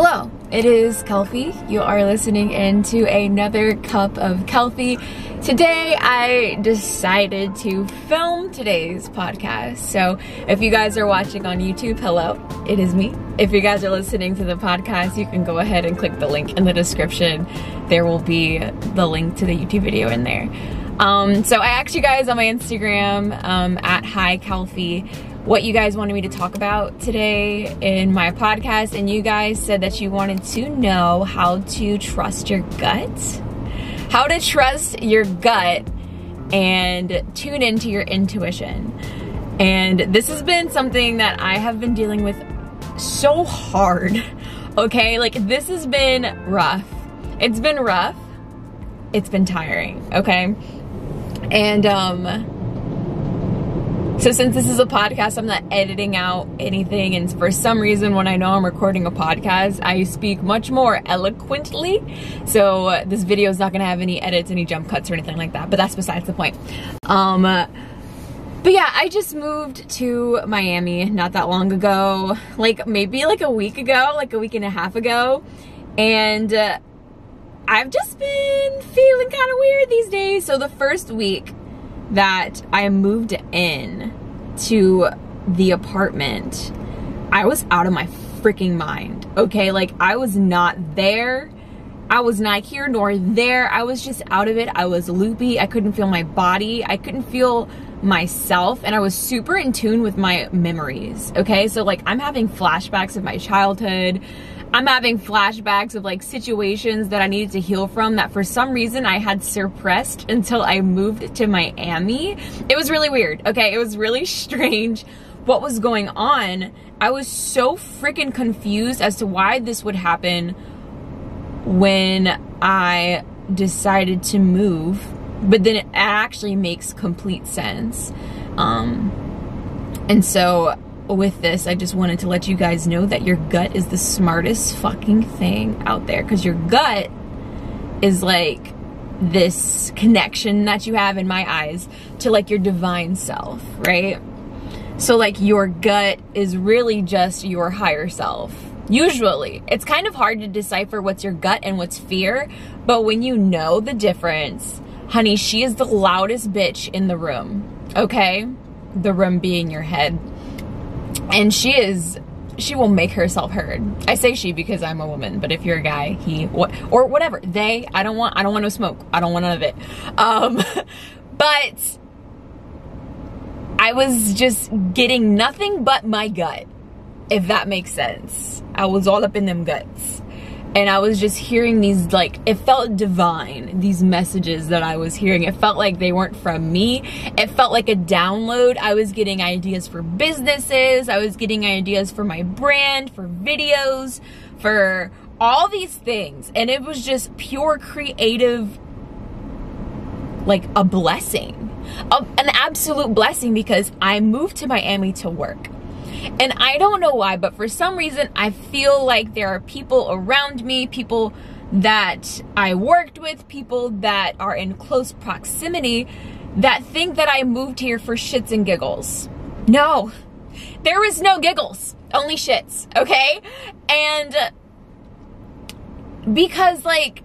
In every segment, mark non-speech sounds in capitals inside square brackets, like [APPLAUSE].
Hello, it is Kelfie. You are listening into another cup of Kelfie. Today I decided to film today's podcast. So if you guys are watching on YouTube, hello, it is me. If you guys are listening to the podcast, you can go ahead and click the link in the description. There will be the link to the YouTube video in there. Um, so I asked you guys on my Instagram um, at Hi Kelfie what you guys wanted me to talk about today in my podcast, and you guys said that you wanted to know how to trust your gut, how to trust your gut and tune into your intuition. And this has been something that I have been dealing with so hard. [LAUGHS] Okay, like this has been rough. It's been rough. It's been tiring, okay? And um so since this is a podcast, I'm not editing out anything. And for some reason, when I know I'm recording a podcast, I speak much more eloquently. So uh, this video is not going to have any edits, any jump cuts or anything like that. But that's besides the point. Um, but yeah, I just moved to Miami not that long ago. Like maybe like a week ago, like a week and a half ago. And uh, I've just been feeling kind of weird these days. So the first week, that I moved in to the apartment, I was out of my freaking mind. Okay, like I was not there. I was not here nor there. I was just out of it. I was loopy. I couldn't feel my body. I couldn't feel myself and I was super in tune with my memories. Okay, so like I'm having flashbacks of my childhood. I'm having flashbacks of like situations that I needed to heal from that for some reason I had suppressed until I moved to Miami. It was really weird. Okay, it was really [LAUGHS] strange what was going on. I was so freaking confused as to why this would happen when I decided to move, but then it actually makes complete sense. Um, and so with this, I just wanted to let you guys know that your gut is the smartest fucking thing out there because your gut is like this connection that you have in my eyes to like your divine self, right? So like your gut is really just your higher self. Usually, it's kind of hard to decipher what's your gut and what's fear, but when you know the difference, honey, she is the loudest bitch in the room, okay? The room being your head and she is she will make herself heard. I say she because I'm a woman, but if you're a guy, he what or whatever they. I don't want. I don't want no smoke. I don't want none of it. Um, [LAUGHS] but I was just getting nothing but my gut, if that makes sense. I was all up in them guts and I was just hearing these like it felt divine these messages that I was hearing. It felt like they weren't from me. It felt like a download. I was getting ideas for businesses. I was getting ideas for my brand for videos for all these things. And it was just pure creative like a blessing. A, an absolute blessing because I moved to Miami to work and I don't know why, but for some reason, I feel like there are people around me, people that I worked with, people that are in close proximity that think that I moved here for shits and giggles. No, there was no giggles, only shits, okay? And because, like,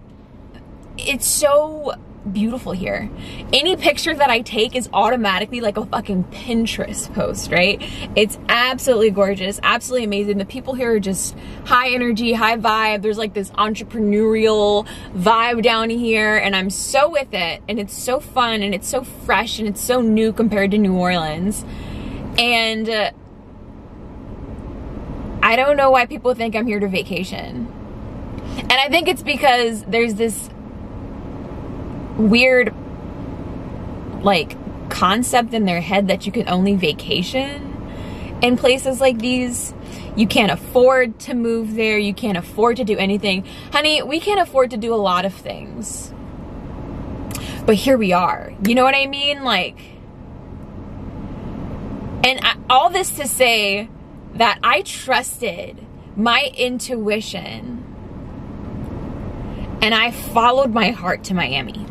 it's so beautiful here. Any picture that I take is automatically like a fucking Pinterest post, right? It's absolutely gorgeous, absolutely amazing. The people here are just high energy, high vibe. There's like this entrepreneurial vibe down here, and I'm so with it. And it's so fun, and it's so fresh, and it's so new compared to New Orleans. And uh, I don't know why people think I'm here to vacation. And I think it's because there's this weird like concept in their head that you can only vacation in places like these. You can't afford to move there. You can't afford to do anything. Honey, we can't afford to do a lot of things. But here we are. You know what I mean? Like, and I, all this to say that I trusted my intuition and I followed my heart to Miami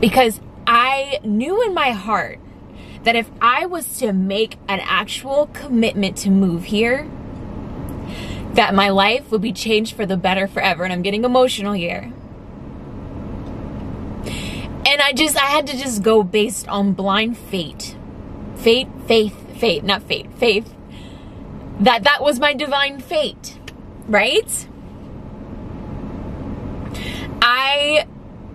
because I knew in my heart that if I was to make an actual commitment to move here, that my life would be changed for the better forever. And I'm getting emotional here. And I just, I had to just go based on blind fate. Fate, faith, fate, not fate, faith. That that was my divine fate, right? I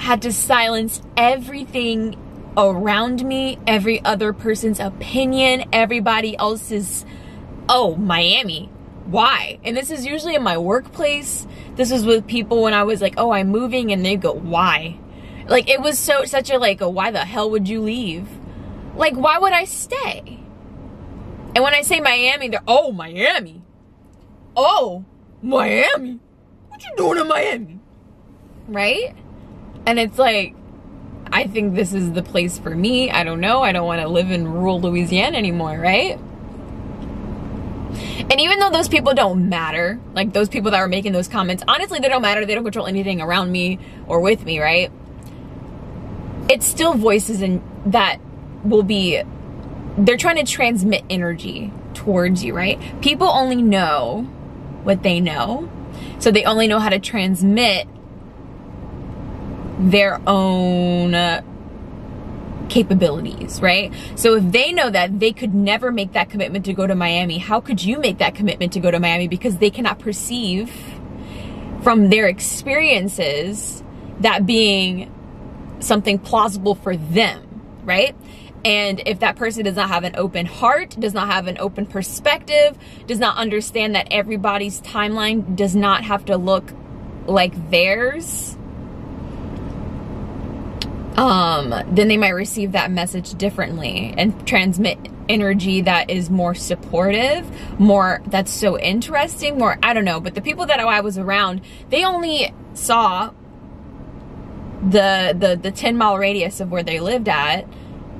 had to silence everything around me, every other person's opinion, everybody else's, oh, Miami. Why? And this is usually in my workplace. This was with people when I was like, oh, I'm moving, and they go, why? Like, it was so, such a like, a, why the hell would you leave? Like, why would I stay? And when I say Miami, they're, oh, Miami. Oh, Miami. What you doing in Miami? Right? And it's like, I think this is the place for me. I don't know. I don't want to live in rural Louisiana anymore, right? And even though those people don't matter, like those people that are making those comments, honestly, they don't matter. They don't control anything around me or with me, right? It's still voices and that will be they're trying to transmit energy towards you, right? People only know what they know. So they only know how to transmit their own uh, capabilities, right? So if they know that they could never make that commitment to go to Miami, how could you make that commitment to go to Miami? Because they cannot perceive from their experiences that being something plausible for them, right? And if that person does not have an open heart, does not have an open perspective, does not understand that everybody's timeline does not have to look like theirs, um, then they might receive that message differently and transmit energy that is more supportive, more that's so interesting, more I don't know. But the people that I was around, they only saw the the the 10 mile radius of where they lived at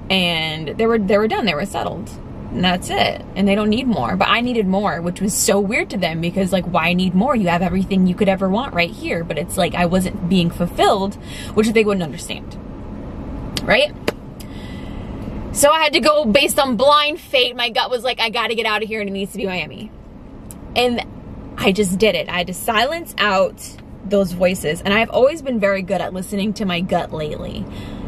and they were they were done they were settled. And that's it. And they don't need more. But i needed more which was so weird to them because like why need more? You have everything you could ever want right here. But it's like i wasn't being fulfilled which they wouldn't understand right? So I had to go based on blind fate. My gut was like, I gotta get out of here and it needs to be Miami. And I just did it. I had to silence out those voices. And I've always been very good at listening to my gut lately.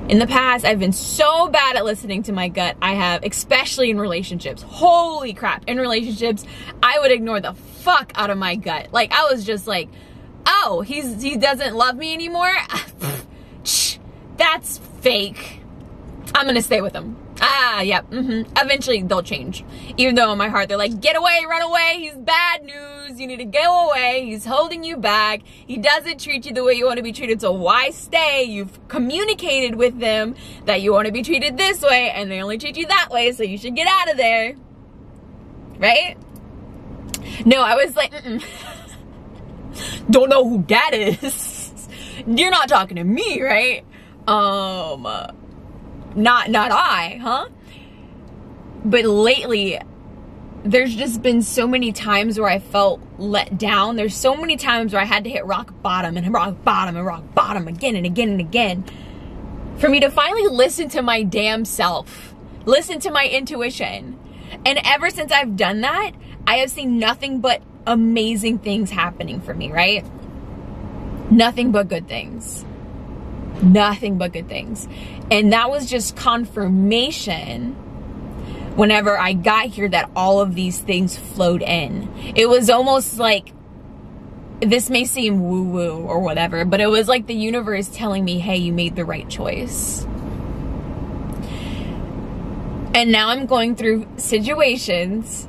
In the past, I've been so bad at listening to my gut. I have, especially in relationships. Holy crap. In relationships, I would ignore the fuck out of my gut. Like, I was just like, oh, he's, he doesn't love me anymore? [LAUGHS] That's fake. I'm gonna stay with them. Ah, yep. Yeah, mm-hmm. Eventually they'll change. Even though in my heart they're like, get away, run away. He's bad news. You need to go away. He's holding you back. He doesn't treat you the way you want to be treated. So why stay? You've communicated with them that you want to be treated this way and they only treat you that way. So you should get out of there. Right? No, I was like, [LAUGHS] don't know who that is. [LAUGHS] You're not talking to me, right? Um, not, not I, huh? But lately, there's just been so many times where I felt let down. There's so many times where I had to hit rock bottom and rock bottom and rock bottom again and again and again for me to finally listen to my damn self, listen to my intuition. And ever since I've done that, I have seen nothing but amazing things happening for me, right? Nothing but good things nothing but good things. And that was just confirmation whenever I got here that all of these things flowed in. It was almost like this may seem woo woo or whatever, but it was like the universe telling me, hey, you made the right choice. And now I'm going through situations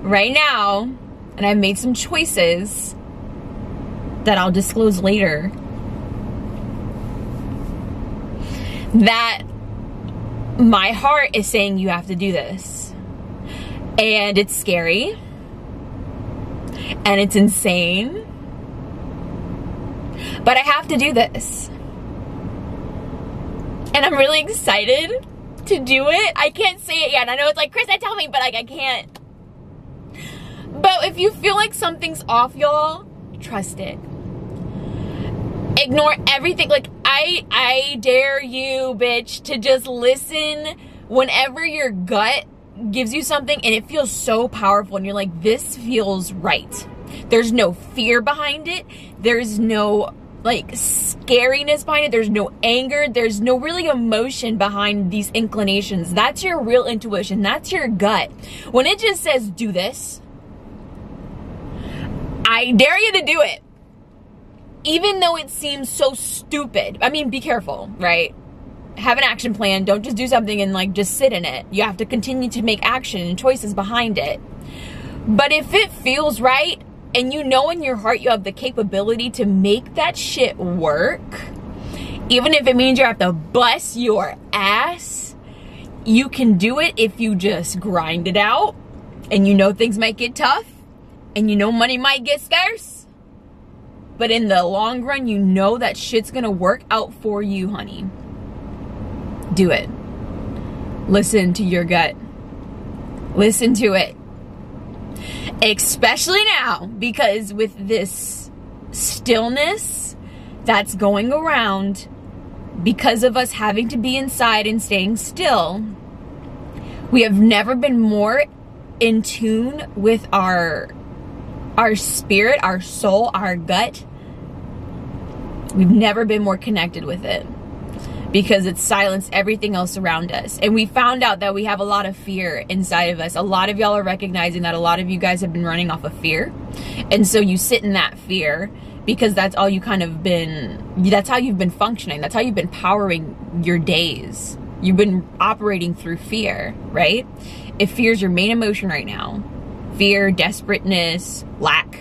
right now, and I've made some choices that I'll disclose later that my heart is saying you have to do this. And it's scary. And it's insane. But I have to do this. And I'm really excited to do it. I can't say it yet. I know it's like, Chris, I tell me, but like I can't. But if you feel like something's off, y'all, trust it. Ignore everything. Like I I dare you, bitch, to just listen whenever your gut gives you something and it feels so powerful and you're like, this feels right. There's no fear behind it. There's no like scariness behind it. There's no anger. There's no really emotion behind these inclinations. That's your real intuition. That's your gut. When it just says do this, I dare you to do it. Even though it seems so stupid. I mean, be careful, right? Have an action plan. Don't just do something and like just sit in it. You have to continue to make action and choices behind it. But if it feels right and you know in your heart you have the capability to make that shit work, even if it means you have to bust your ass, you can do it if you just grind it out and you know things might get tough and you know money might get scarce. But in the long run, you know that shit's gonna work out for you, honey. Do it. Listen to your gut. Listen to it. Especially now, because with this stillness that's going around, because of us having to be inside and staying still, we have never been more in tune with our our spirit, our soul, our gut. We've never been more connected with it because it's silenced everything else around us. And we found out that we have a lot of fear inside of us. A lot of y'all are recognizing that a lot of you guys have been running off of fear. And so you sit in that fear because that's all you kind of been, that's how you've been functioning. That's how you've been powering your days. You've been operating through fear, right? If fear is your main emotion right now, fear, desperateness, lack.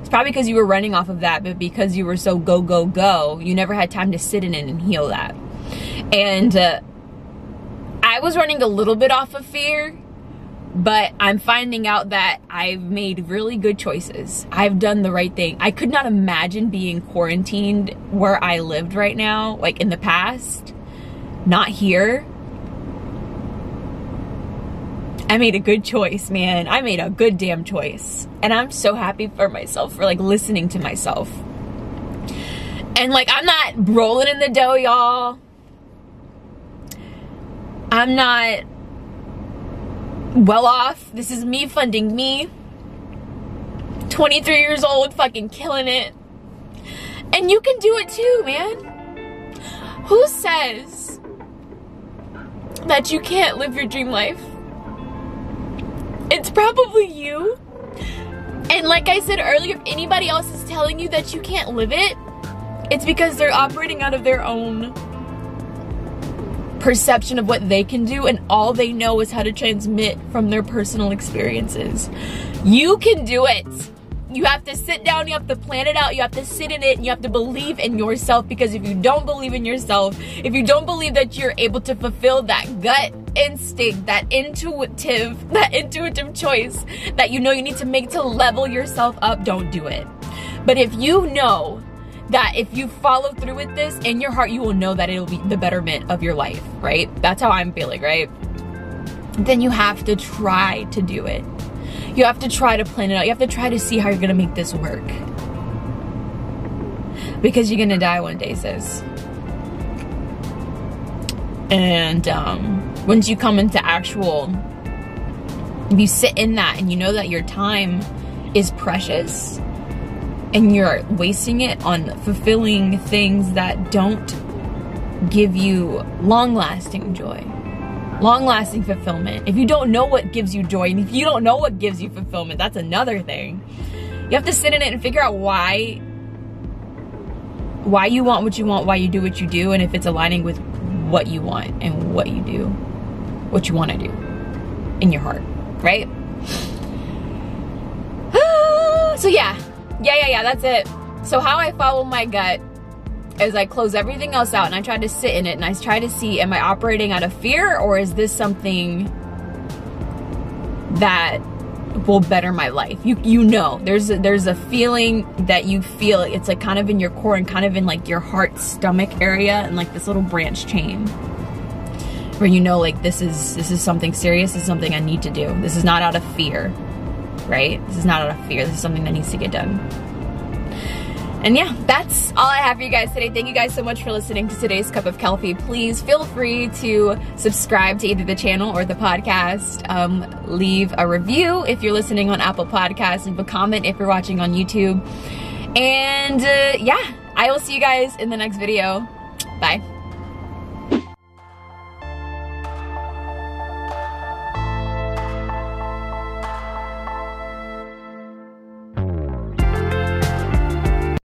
It's probably because you were running off of that, but because you were so go, go, go, you never had time to sit in it and heal that. And uh, I was running a little bit off of fear, but I'm finding out that I've made really good choices. I've done the right thing. I could not imagine being quarantined where I lived right now, like in the past, not here. I made a good choice, man. I made a good damn choice. And I'm so happy for myself for like listening to myself. And like, I'm not rolling in the dough, y'all. I'm not well off. This is me funding me. 23 years old, fucking killing it. And you can do it too, man. Who says that you can't live your dream life? It's probably you. And like I said earlier, if anybody else is telling you that you can't live it, it's because they're operating out of their own perception of what they can do, and all they know is how to transmit from their personal experiences. You can do it. You have to sit down, you have to plan it out, you have to sit in it, and you have to believe in yourself because if you don't believe in yourself, if you don't believe that you're able to fulfill that gut instinct, that intuitive, [LAUGHS] that intuitive choice that you know you need to make to level yourself up, don't do it. But if you know that if you follow through with this in your heart, you will know that it'll be the betterment of your life, right? That's how I'm feeling, right? Then you have to try to do it. You have to try to plan it out. You have to try to see how you're gonna make this work. Because you're gonna die one day, sis. And um, once you come into actual, you sit in that and you know that your time is precious and you're wasting it on fulfilling things that don't give you long lasting joy long lasting fulfillment. If you don't know what gives you joy, and if you don't know what gives you fulfillment, that's another thing. You have to sit in it and figure out why why you want what you want, why you do what you do, and if it's aligning with what you want and what you do, what you want to do in your heart, right? [SIGHS] so yeah, yeah, yeah, yeah, that's it. So how I follow my gut is I close everything else out and I try to sit in it and I try to see am I operating out of fear or is this something that will better my life. You you know, there's a, there's a feeling that you feel it's like kind of in your core and kind of in like your heart stomach area and like this little branch chain where you know like this is this is something serious, this is something I need to do. This is not out of fear. Right? This is not out of fear. This is something that needs to get done. and yeah, that's all I have for you guys today. Thank you guys so much for listening to today's Cup of Kelfie. Please feel free to subscribe to either the channel or the podcast. Um, leave a review if you're listening on Apple Podcasts. Leave a comment if you're watching on YouTube. And uh, yeah, I will see you guys in the next video. Bye.